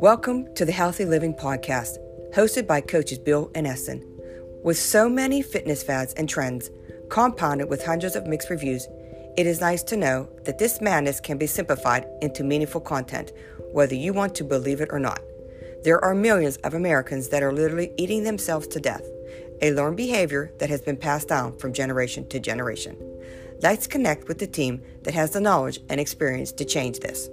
Welcome to the Healthy Living Podcast, hosted by coaches Bill and Eston. With so many fitness fads and trends, compounded with hundreds of mixed reviews, it is nice to know that this madness can be simplified into meaningful content, whether you want to believe it or not. There are millions of Americans that are literally eating themselves to death, a learned behavior that has been passed down from generation to generation. Let's connect with the team that has the knowledge and experience to change this.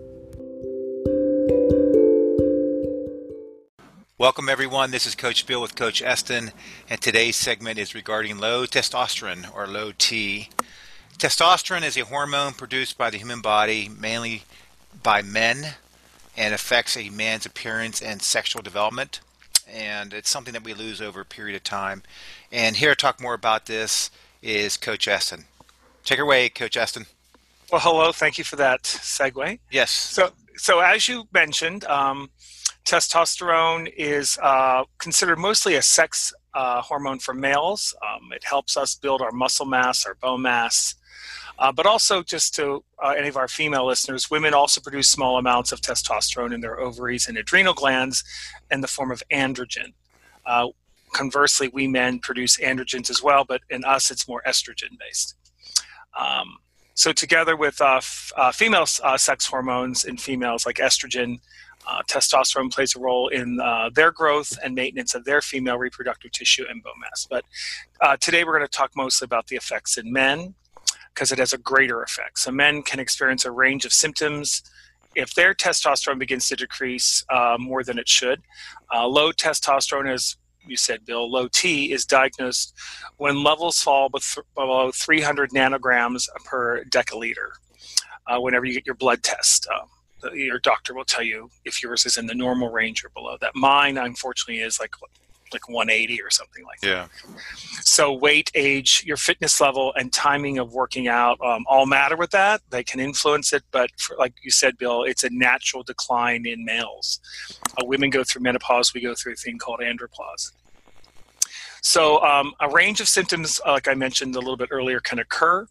Welcome, everyone. This is Coach Bill with Coach Eston, and today's segment is regarding low testosterone or low T. Testosterone is a hormone produced by the human body mainly by men and affects a man's appearance and sexual development. And it's something that we lose over a period of time. And here to talk more about this is Coach Eston. Take it away, Coach Eston. Well, hello. Thank you for that segue. Yes. So, so as you mentioned, um, testosterone is uh, considered mostly a sex uh, hormone for males. Um, it helps us build our muscle mass, our bone mass. Uh, but also, just to uh, any of our female listeners, women also produce small amounts of testosterone in their ovaries and adrenal glands in the form of androgen. Uh, conversely, we men produce androgens as well, but in us, it's more estrogen based. Um, so, together with uh, f- female sex hormones in females like estrogen, uh, testosterone plays a role in uh, their growth and maintenance of their female reproductive tissue and bone mass. But uh, today we're going to talk mostly about the effects in men because it has a greater effect. So men can experience a range of symptoms if their testosterone begins to decrease uh, more than it should. Uh, low testosterone is you said, Bill, low T is diagnosed when levels fall below 300 nanograms per deciliter uh, whenever you get your blood test. Um, your doctor will tell you if yours is in the normal range or below that. Mine, unfortunately, is like like 180 or something like that. Yeah. So weight, age, your fitness level, and timing of working out um, all matter with that. They can influence it, but for, like you said, Bill, it's a natural decline in males. Uh, women go through menopause. We go through a thing called andropause. So um, a range of symptoms, uh, like I mentioned a little bit earlier, can occur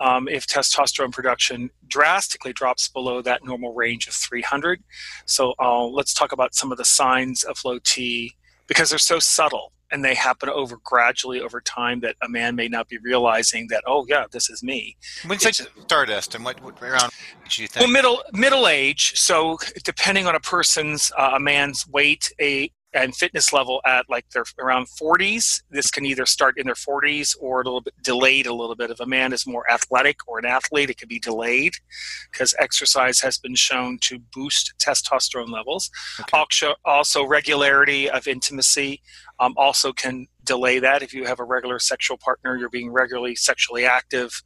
um, if testosterone production drastically drops below that normal range of 300. So uh, let's talk about some of the signs of low T because they're so subtle and they happen over gradually over time that a man may not be realizing that oh yeah this is me when you say stardust and what, what around do you think well middle middle age so depending on a person's uh, a man's weight a and fitness level at like their around 40s. This can either start in their 40s or a little bit delayed a little bit. If a man is more athletic or an athlete, it can be delayed because exercise has been shown to boost testosterone levels. Okay. Also, also, regularity of intimacy um, also can delay that. If you have a regular sexual partner, you're being regularly sexually active,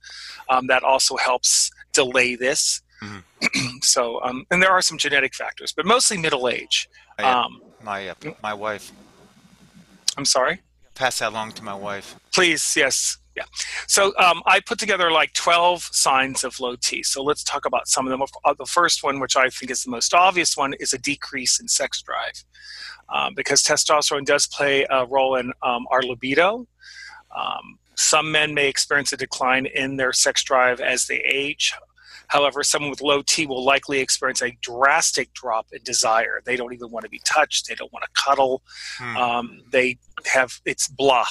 um, that also helps delay this. Mm-hmm. so, um, and there are some genetic factors, but mostly middle age. Um, my uh, my wife. I'm sorry. Pass that along to my wife. Please, yes, yeah. So um, I put together like 12 signs of low T. So let's talk about some of them. Uh, the first one, which I think is the most obvious one, is a decrease in sex drive, um, because testosterone does play a role in um, our libido. Um, some men may experience a decline in their sex drive as they age. However, someone with low T will likely experience a drastic drop in desire. They don't even want to be touched. They don't want to cuddle. Hmm. Um, they have it's blah.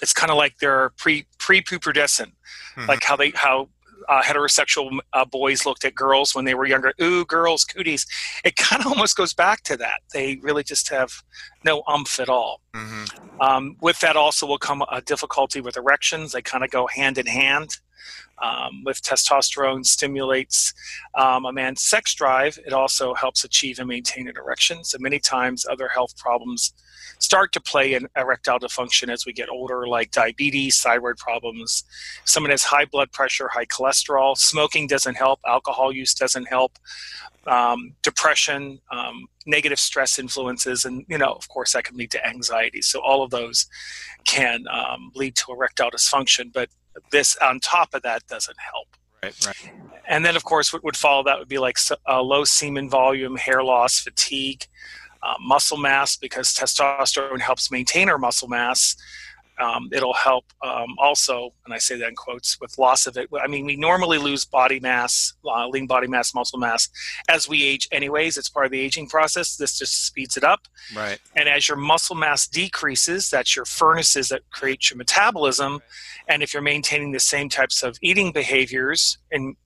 It's kind of like they're pre pre pubescent, mm-hmm. like how they how uh, heterosexual uh, boys looked at girls when they were younger. Ooh, girls, cooties. It kind of almost goes back to that. They really just have no umph at all. Mm-hmm. Um, with that, also will come a difficulty with erections. They kind of go hand in hand um, with testosterone stimulates um, a man's sex drive. It also helps achieve and maintain an erection. So many times, other health problems start to play in erectile dysfunction as we get older, like diabetes, thyroid problems. Someone has high blood pressure, high cholesterol. Smoking doesn't help. Alcohol use doesn't help. Um, depression, um, negative stress influences, and you know, of course, that can lead to anxiety. So all of those can um, lead to erectile dysfunction. But this on top of that doesn't help. Right, right. And then, of course, what would follow that would be like uh, low semen volume, hair loss, fatigue, uh, muscle mass, because testosterone helps maintain our muscle mass. Um, it'll help um, also, and I say that in quotes, with loss of it. I mean, we normally lose body mass, uh, lean body mass, muscle mass as we age, anyways. It's part of the aging process. This just speeds it up. Right. And as your muscle mass decreases, that's your furnaces that create your metabolism. And if you're maintaining the same types of eating behaviors and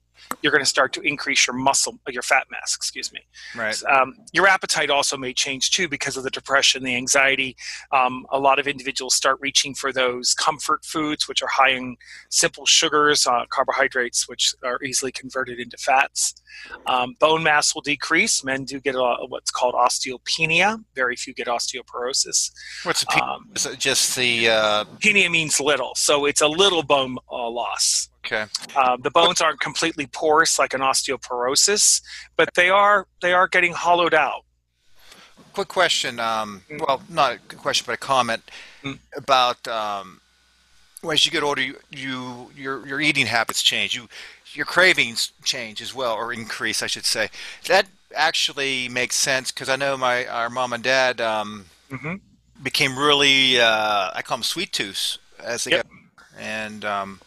you're going to start to increase your muscle, your fat mass, excuse me. Right. Um, your appetite also may change too because of the depression, the anxiety. Um, a lot of individuals start reaching for those comfort foods, which are high in simple sugars, uh, carbohydrates, which are easily converted into fats. Um, bone mass will decrease. Men do get a, what's called osteopenia. Very few get osteoporosis. What's the um, just the uh... penia means little, so it's a little bone uh, loss. Okay. Uh, the bones aren't completely porous like an osteoporosis, but they are they are getting hollowed out. Quick question. Um, mm. well, not a question, but a comment mm. about um, as you get older, you, you your your eating habits change. You your cravings change as well, or increase, I should say. That actually makes sense because I know my our mom and dad um, mm-hmm. became really uh, I call them sweet tooths as they yep. got, and um,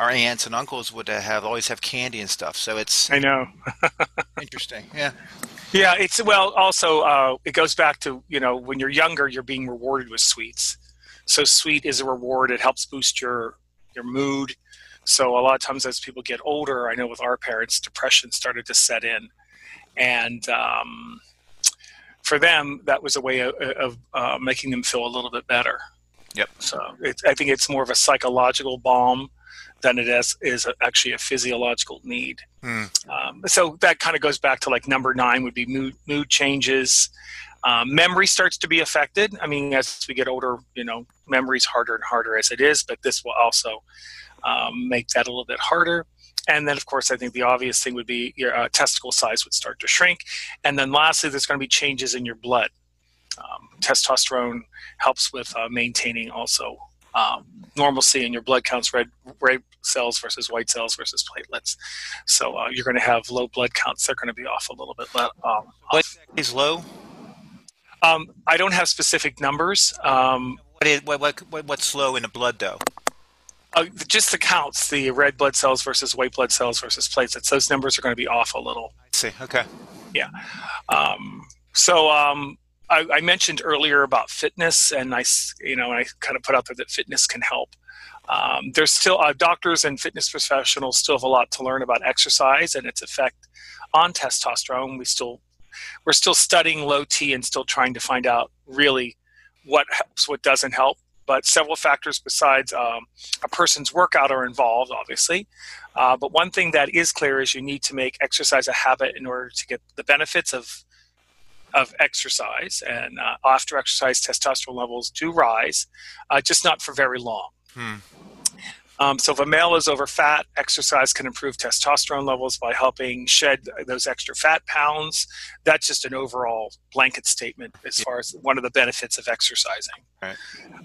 our aunts and uncles would have always have candy and stuff. So it's I know interesting. Yeah. Yeah, it's well. Also, uh, it goes back to you know when you're younger, you're being rewarded with sweets. So sweet is a reward. It helps boost your your mood. So a lot of times as people get older, I know with our parents, depression started to set in, and um, for them, that was a way of, of uh, making them feel a little bit better. Yep. So I think it's more of a psychological balm than it is is actually a physiological need. Mm. Um, so that kind of goes back to like number nine would be mood mood changes. Um, memory starts to be affected. I mean, as we get older, you know, memory's harder and harder as it is, but this will also um, make that a little bit harder. And then, of course, I think the obvious thing would be your uh, testicle size would start to shrink. And then, lastly, there's going to be changes in your blood. Um, testosterone helps with uh, maintaining also um, normalcy in your blood counts, red red cells versus white cells versus platelets. So uh, you're going to have low blood counts. They're going to be off a little bit. Um, what is low? Um, I don't have specific numbers. Um, what is what, what, what's low in the blood though? Uh, just the counts, the red blood cells versus white blood cells versus platelets. Those numbers are going to be off a little. I see. Okay. Yeah. Um, so um, I, I, mentioned earlier about fitness, and I, you know, I kind of put out there that fitness can help. Um, there's still uh, doctors and fitness professionals still have a lot to learn about exercise and its effect on testosterone. We still we're still studying low T and still trying to find out really what helps, what doesn't help. But several factors besides um, a person's workout are involved, obviously. Uh, but one thing that is clear is you need to make exercise a habit in order to get the benefits of of exercise, and uh, after exercise, testosterone levels do rise, uh, just not for very long. Hmm. Um, so if a male is over fat, exercise can improve testosterone levels by helping shed those extra fat pounds. That's just an overall blanket statement as far as one of the benefits of exercising. Right.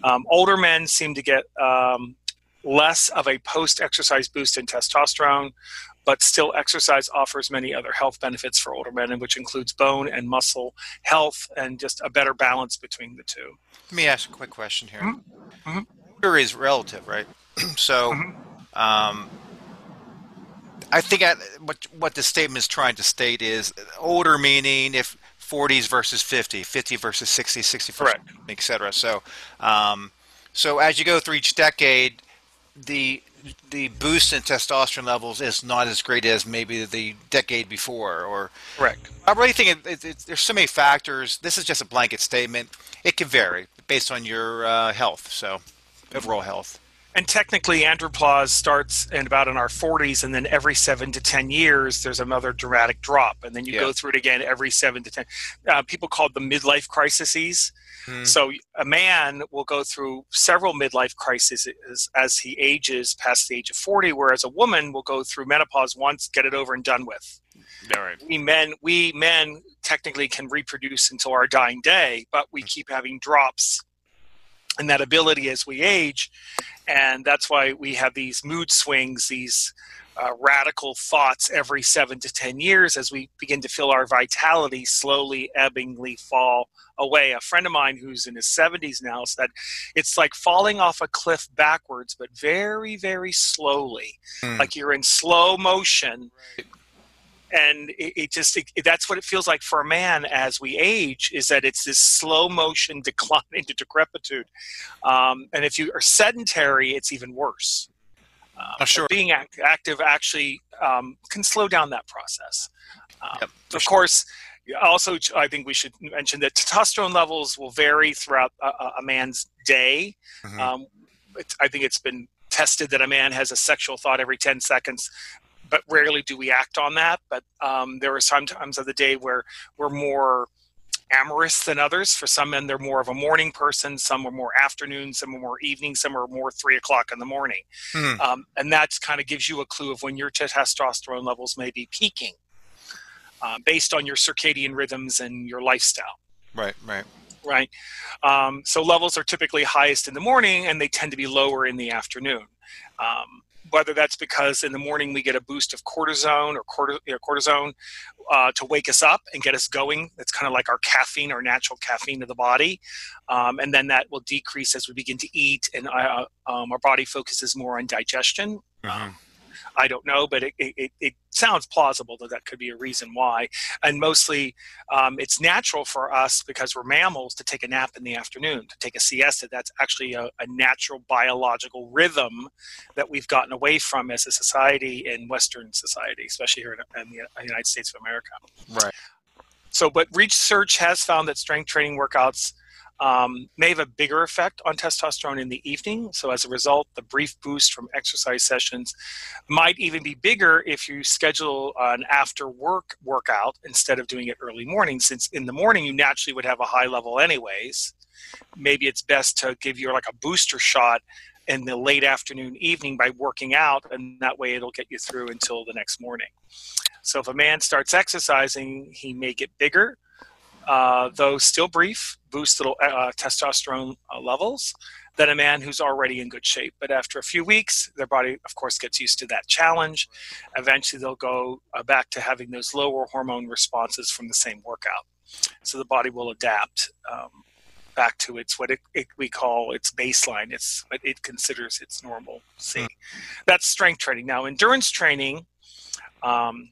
Um, older men seem to get um, less of a post-exercise boost in testosterone, but still exercise offers many other health benefits for older men, which includes bone and muscle health and just a better balance between the two. Let me ask a quick question here. Mm-hmm. mm-hmm. is relative, right? so, mm-hmm. um, I think I, what what the statement is trying to state is older meaning if 40s versus 50, 50 versus 60, 60 versus etc. So, um, so as you go through each decade, the the boost in testosterone levels is not as great as maybe the decade before or correct. I really think it, it, it, there's so many factors. This is just a blanket statement. It can vary based on your uh, health so overall health and technically andropause starts in about in our 40s and then every seven to ten years there's another dramatic drop and then you yeah. go through it again every seven to ten uh, people call it the midlife crises Hmm. So a man will go through several midlife crises as he ages past the age of 40, whereas a woman will go through menopause once, get it over and done with. All right. We men, we men technically can reproduce until our dying day, but we keep having drops in that ability as we age, and that's why we have these mood swings, these uh, radical thoughts every seven to ten years as we begin to feel our vitality slowly ebbingly fall away. A friend of mine who's in his 70s now said it's like falling off a cliff backwards, but very, very slowly, mm. like you're in slow motion. Right. And it, it just it, that's what it feels like for a man as we age is that it's this slow motion decline into decrepitude. Um, and if you are sedentary, it's even worse. Uh, sure. Being act- active actually um, can slow down that process. Um, yep, of sure. course, also I think we should mention that testosterone levels will vary throughout a, a man's day. Mm-hmm. Um, I think it's been tested that a man has a sexual thought every 10 seconds but rarely do we act on that but um, there are some times of the day where we're more amorous than others. For some men, they're more of a morning person. Some are more afternoon. Some are more evening. Some are more three o'clock in the morning. Mm. Um, and that kind of gives you a clue of when your testosterone levels may be peaking uh, based on your circadian rhythms and your lifestyle. Right, right. Right. Um, so levels are typically highest in the morning and they tend to be lower in the afternoon. Um, whether that's because in the morning we get a boost of cortisone or corti- you know, cortisone uh, to wake us up and get us going. It's kind of like our caffeine, our natural caffeine to the body. Um, and then that will decrease as we begin to eat and uh, um, our body focuses more on digestion. Mm-hmm. I don't know, but it, it, it sounds plausible that that could be a reason why. And mostly um, it's natural for us because we're mammals to take a nap in the afternoon, to take a siesta. That's actually a, a natural biological rhythm that we've gotten away from as a society in Western society, especially here in, in the United States of America. Right. So, but research has found that strength training workouts um, may have a bigger effect on testosterone in the evening. So, as a result, the brief boost from exercise sessions might even be bigger if you schedule an after work workout instead of doing it early morning, since in the morning you naturally would have a high level, anyways. Maybe it's best to give you like a booster shot in the late afternoon, evening by working out, and that way it'll get you through until the next morning. So, if a man starts exercising, he may get bigger uh, though still brief, boost little uh, testosterone uh, levels than a man who's already in good shape. But after a few weeks, their body, of course, gets used to that challenge. Eventually, they'll go uh, back to having those lower hormone responses from the same workout. So the body will adapt um, back to its what it, it, we call its baseline. It's what it considers its normal See, Mm. That's strength training. Now, endurance training. Um,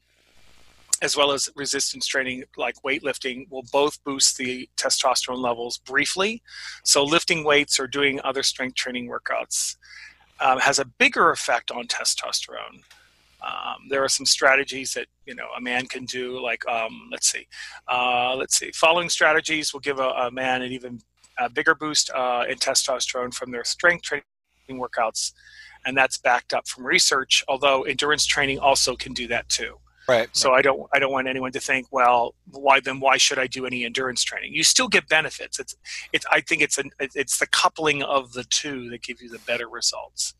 as well as resistance training like weightlifting will both boost the testosterone levels briefly. So lifting weights or doing other strength training workouts um, has a bigger effect on testosterone. Um, there are some strategies that you know a man can do, like um, let's see, uh, let's see. Following strategies will give a, a man an even a bigger boost uh, in testosterone from their strength training workouts, and that's backed up from research. Although endurance training also can do that too. Right. So I don't I don't want anyone to think, well, why then why should I do any endurance training? You still get benefits. It's it's I think it's an it's the coupling of the two that give you the better results.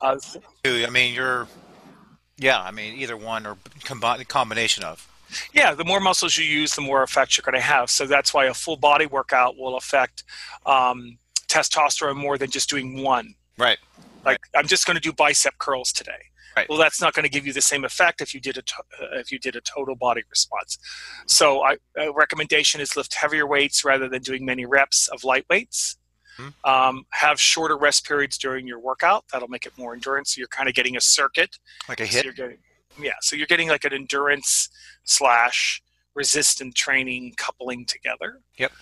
Uh, I mean, you're yeah, I mean either one or combi- combination of. Yeah, the more muscles you use, the more effect you're going to have. So that's why a full body workout will affect um, testosterone more than just doing one. Right. Like right. I'm just going to do bicep curls today Right. Well, that's not going to give you the same effect if you did a to- uh, if you did a total body response. So, I, a recommendation is lift heavier weights rather than doing many reps of light weights. Mm-hmm. Um, have shorter rest periods during your workout. That'll make it more endurance. So you're kind of getting a circuit, like a hit. So getting, yeah, so you're getting like an endurance slash resistant training coupling together. Yep.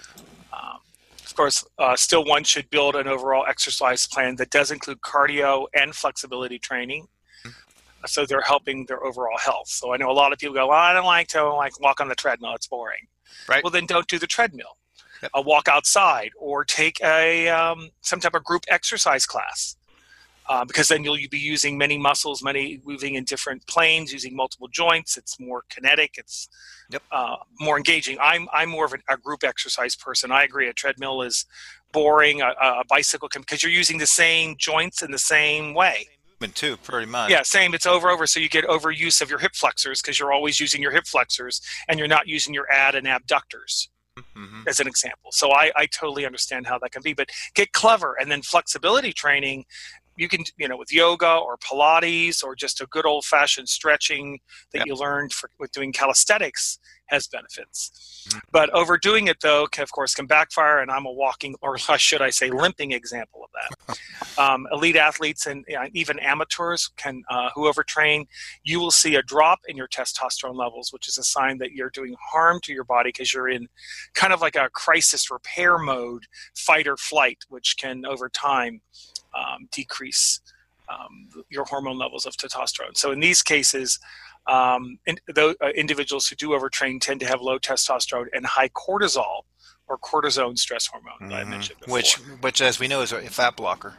Um, of course, uh, still one should build an overall exercise plan that does include cardio and flexibility training so they're helping their overall health. So I know a lot of people go, well, I don't like to like walk on the treadmill; it's boring. Right. Well, then don't do the treadmill. Yep. Uh, walk outside or take a um, some type of group exercise class. Uh, because then you'll be using many muscles, many moving in different planes, using multiple joints. It's more kinetic. It's yep. uh, more engaging. I'm I'm more of an, a group exercise person. I agree. A treadmill is boring. A, a bicycle can because you're using the same joints in the same way too, pretty much. Yeah, same. It's over over, so you get overuse of your hip flexors because you're always using your hip flexors and you're not using your ad and abductors. Mm-hmm. As an example, so I, I totally understand how that can be, but get clever, and then flexibility training you can you know with yoga or pilates or just a good old fashioned stretching that Yep. you learned for, with doing calisthenics has benefits. But overdoing it though can, of course can backfire and i'm a walking or should i say limping example of that. Um, elite athletes and even amateurs can uh, who overtrain you will see a drop in your testosterone levels which is a sign that you're doing harm to your body because you're in kind of like a crisis repair mode fight or flight which can over time um, decrease um, your hormone levels of testosterone. So in these cases um, in, though, uh, individuals who do overtrain tend to have low testosterone and high cortisol or cortisone stress hormone that I Mhm. mentioned before. which, which, as we know, is a fat blocker.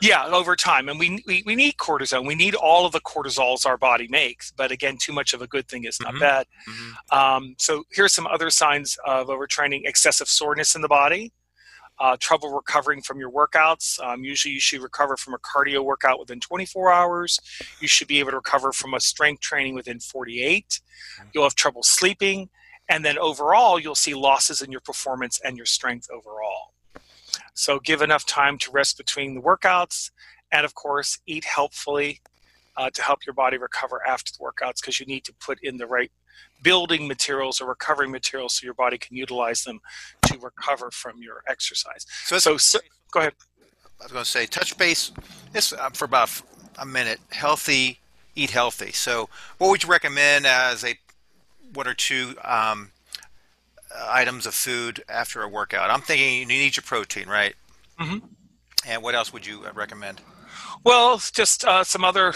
Yeah, over time, and we, we we need cortisone. We need all of the cortisols our body makes, but again, too much of a good thing is not Mhm. bad. Mhm. Um, so here's some other signs of overtraining: excessive soreness in the body, uh, trouble recovering from your workouts. Um, usually, you should recover from a cardio workout within 24 hours. You should be able to recover from a strength training within 48. You'll have trouble sleeping, and then overall, you'll see losses in your performance and your strength overall. So, give enough time to rest between the workouts, and of course, eat helpfully uh, to help your body recover after the workouts because you need to put in the right building materials or recovering materials so your body can utilize them to recover from your exercise. So, So, so go ahead. I was going to say, touch base this uh, for about a minute. Healthy, eat healthy. So, what would you recommend as a one or two um, uh, items of food after a workout? I'm thinking you need your protein, right? Mm-hmm. And what else would you uh, recommend? Well, just uh, some other,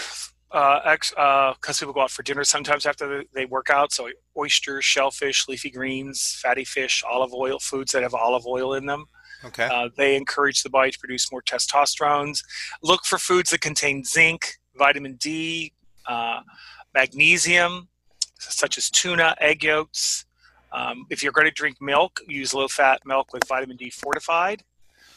because ex- uh 'cause people go out for dinner sometimes after they- work out. So oysters, shellfish, leafy greens, fatty fish, olive oil, foods that have olive oil in them. Okay. Uh, they encourage the body to produce more testosterone. Look for foods that contain zinc, vitamin D, uh, magnesium, such as tuna, egg yolks. Um, if you're going to drink milk, use low fat milk with vitamin D fortified.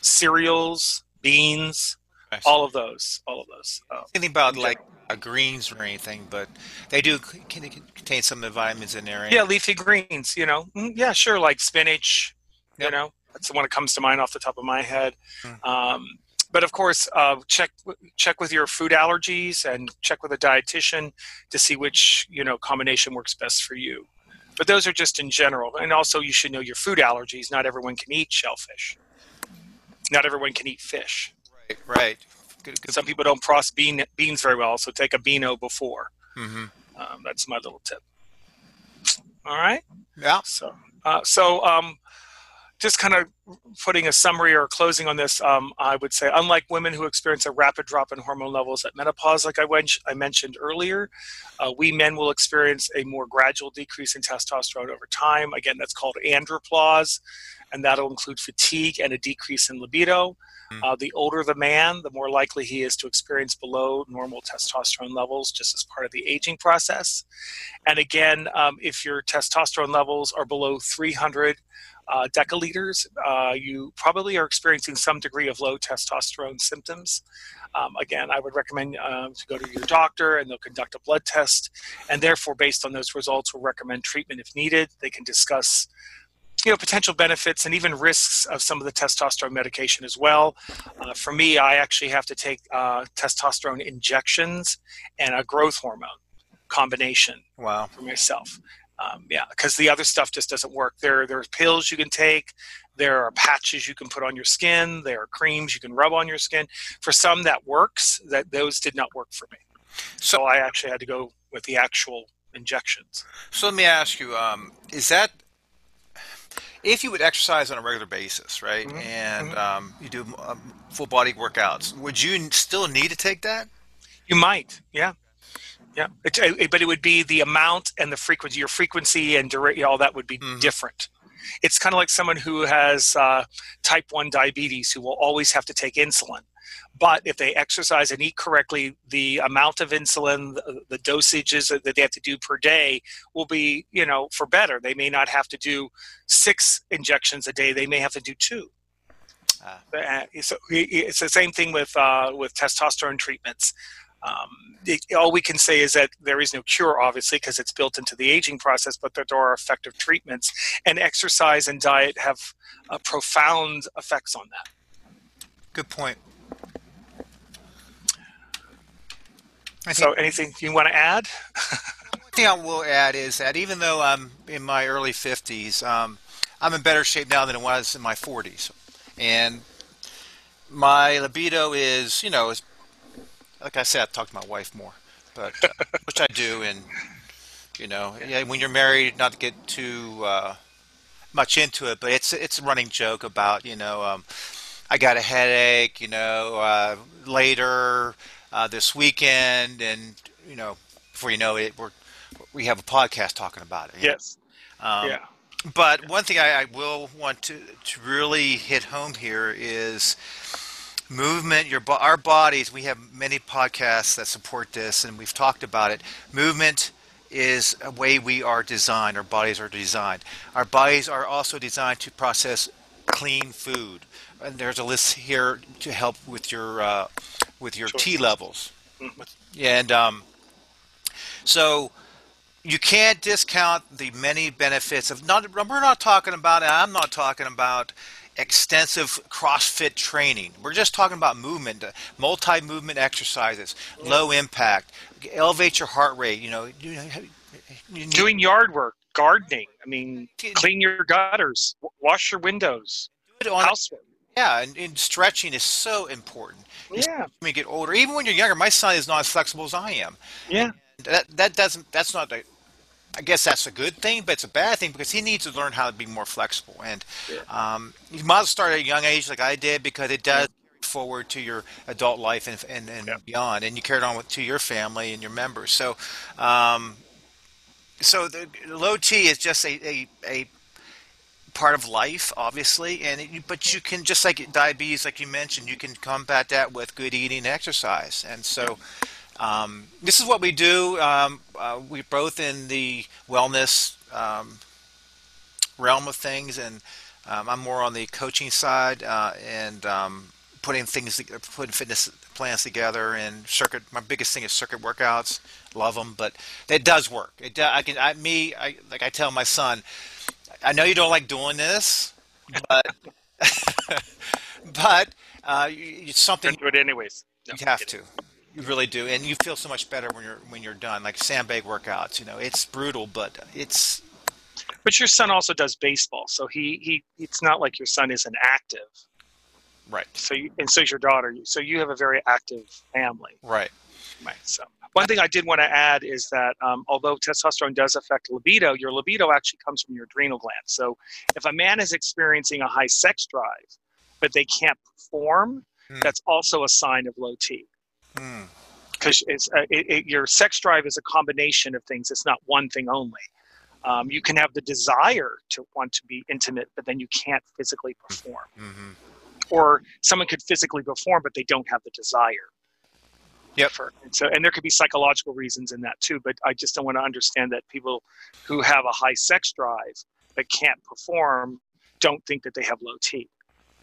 Cereals, beans, all of those. All of those. Uh, Anything about like uh, greens or anything, but they do can contain some of the vitamins in there. yeah, leafy greens, you know. Mm, Yeah, sure, like spinach, you know. That's the one that comes to mind off the top of my head. Mm. Um, but of course, uh, check check with your food allergies and check with a dietitian to see which you know combination works best for you. But those are just in general, and also you should know your food allergies. Not everyone can eat shellfish. Not everyone can eat fish. Right. Right. Good. good. Some people don't process bean, beans very well, so take a beano before. hmm Um, that's my little tip. All right. Yeah. So, uh, so um, just kind of putting a summary or closing on this, um, I would say, unlike women who experience a rapid drop in hormone levels at menopause, like I, went, I mentioned earlier, uh, we men will experience a more gradual decrease in testosterone over time. Again, that's called andropause, and that'll include fatigue and a decrease in libido. Mm. Uh, the older the man, the more likely he is to experience below normal testosterone levels just as part of the aging process. And again, um, if your testosterone levels are below 300 uh, deciliters, uh, you probably are experiencing some degree of low testosterone symptoms. Um, again, I would recommend uh, to go to your doctor and they'll conduct a blood test. And therefore, based on those results, we'll recommend treatment if needed. They can discuss you know potential benefits and even risks of some of the testosterone medication as well. Uh, for me, I actually have to take uh, testosterone injections and a growth hormone combination Wow. for myself. Um, yeah, because the other stuff just doesn't work. There, there are pills you can take. There are patches you can put on your skin. There are creams you can rub on your skin. For some, that works. That those did not work for me. So, So- I actually had to go with the actual injections. So let me ask you: um, Is that if you would exercise on a regular basis, right, Mhm, and um, you do um, full body workouts, would you still need to take that? You might, yeah, yeah. It, it- but it would be the amount and the frequency. Your frequency and duration, all that would be Mhm. different. It's kind of like someone who has uh, type one diabetes who will always have to take insulin. But if they exercise and eat correctly, the amount of insulin, the, the dosages that they have to do per day will be, you know, for better. They may not have to do six injections a day. They may have to do two. Ah. Uh, so it's the same thing with uh, with testosterone treatments. Um, it, all we can say is that there is no cure, obviously, because it's built into the aging process, but that there are effective treatments, and exercise and diet have uh, profound effects on that. Good point. so, anything you want to add? One thing I will add is that even though I'm in my early 50s, um, I'm in better shape now than I was in my 40s, and my libido is, you know, is, like I said, I talk to my wife more, but uh, which I do, and you know, yeah, when you're married, not to get too uh, much into it, but it's it's a running joke about you know, um, I got a headache, you know, uh, later uh, this weekend, and you know, before you know it, we're we have a podcast talking about it. Yes. Um, yeah. But one thing I, I will want to, to really hit home here is movement your our bodies we have many podcasts that support this and we've talked about it movement is a way we are designed our bodies are designed our bodies are also designed to process clean food and there's a list here to help with your uh, with your sure. T levels mm-hmm. and um, so you can't discount the many benefits of not we're not talking about i'm not talking about extensive CrossFit training. We're just talking about movement, uh, multi-movement exercises, low impact, elevate your heart rate. You know, you, you, doing yard work, gardening. I mean, clean your gutters, wash your windows, housework. Yeah, and, and, stretching is so important. Yeah, when you get older, even when you're younger, my son is not as flexible as I am. Yeah, and that that doesn't. That's not a I guess that's a good thing, but it's a bad thing because he needs to learn how to be more flexible. And um, you might start at a young age, like I did, because it does forward to your adult life and and, and yeah. beyond, and you carry it on with, to your family and your members. So, um, so the low T is just a, a, a part of life, obviously, and it, but you can just like diabetes, like you mentioned, you can combat that with good eating and exercise, and so. Um, this is what we do. Um, uh, we're both in the wellness um, realm of things, and um, I'm more on the coaching side uh, and um, putting things, putting fitness plans together. And circuit, my biggest thing is circuit workouts. Love them, but it does work. It, I can, I, me, I, like I tell my son, I know you don't like doing this, but, but uh, it's something. Do it anyways. No, you have to. You really do, and you feel so much better when you're when you're done. Like sandbag workouts, you know, it's brutal, but it's. But your son also does baseball, so he he. It's not like your son isn't active. Right. So you, and so is your daughter. So you have a very active family. Right. Right. So one thing I did want to add is that um, although testosterone does affect libido, your libido actually comes from your adrenal gland. So if a man is experiencing a high sex drive, but they can't perform, hmm. that's also a sign of low T because mm. it's uh, it, it, your sex drive is a combination of things. It's not one thing only. Um, you can have the desire to want to be intimate, but then you can't physically perform. Mm-hmm. Or someone could physically perform, but they don't have the desire. Yep. For, and so, and there could be psychological reasons in that too. But I just don't want to understand that people who have a high sex drive but can't perform don't think that they have low T.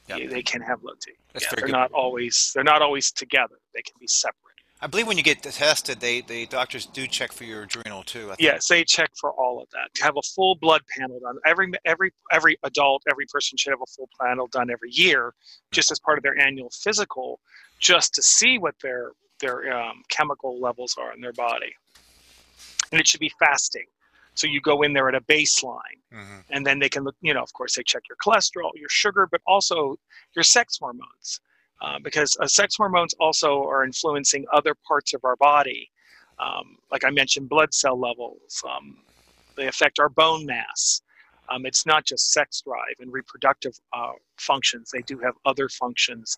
Yep. They can have low T. That's yeah, they're good. not always they're not always together. They can be separate. I believe when you get tested, they the doctors do check for your adrenal too. Yes, they check for all of that. To have a full blood panel done, every every every adult, every person should have a full panel done every year, just as part of their annual physical, just to see what their their um, chemical levels are in their body. And it should be fasting. So you go in there at a baseline, mm-hmm. and then they can look. You know, of course, they check your cholesterol, your sugar, but also your sex hormones, uh, because uh, sex hormones also are influencing other parts of our body. Um, like I mentioned, blood cell levels. Um, they affect our bone mass. Um, it's not just sex drive and reproductive uh, functions. They do have other functions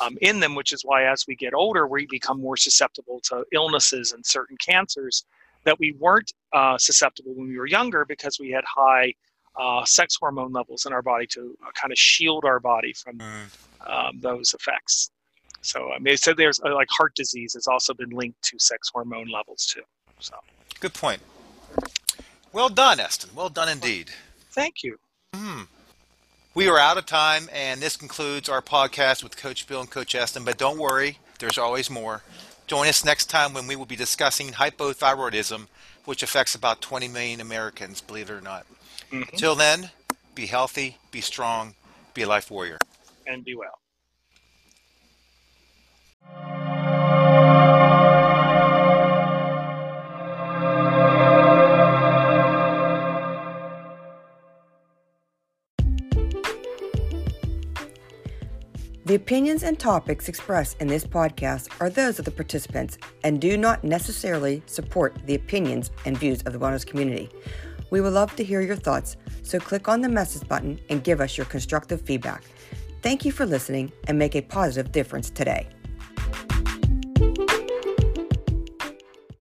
um, in them, which is why as we get older, we become more susceptible to illnesses and certain cancers that we weren't uh, susceptible when we were younger because we had high uh, sex hormone levels in our body to uh, kind of shield our body from mm. um, those effects. So I mean, they said there's uh, like heart disease has also been linked to sex hormone levels too. So good point. Well done, Eston. Well done indeed. Thank you. Hmm. We are out of time, and this concludes our podcast with Coach Bill and Coach Eston. But don't worry, there's always more. Join us next time when we will be discussing hypothyroidism, which affects about 20 million Americans, believe it or not. Mm-hmm. Until then, be healthy, be strong, be a life warrior. And be well. The opinions and topics expressed in this podcast are those of the participants and do not necessarily support the opinions and views of the wellness community. We would love to hear your thoughts, so click on the message button and give us your constructive feedback. Thank you for listening and make a positive difference today.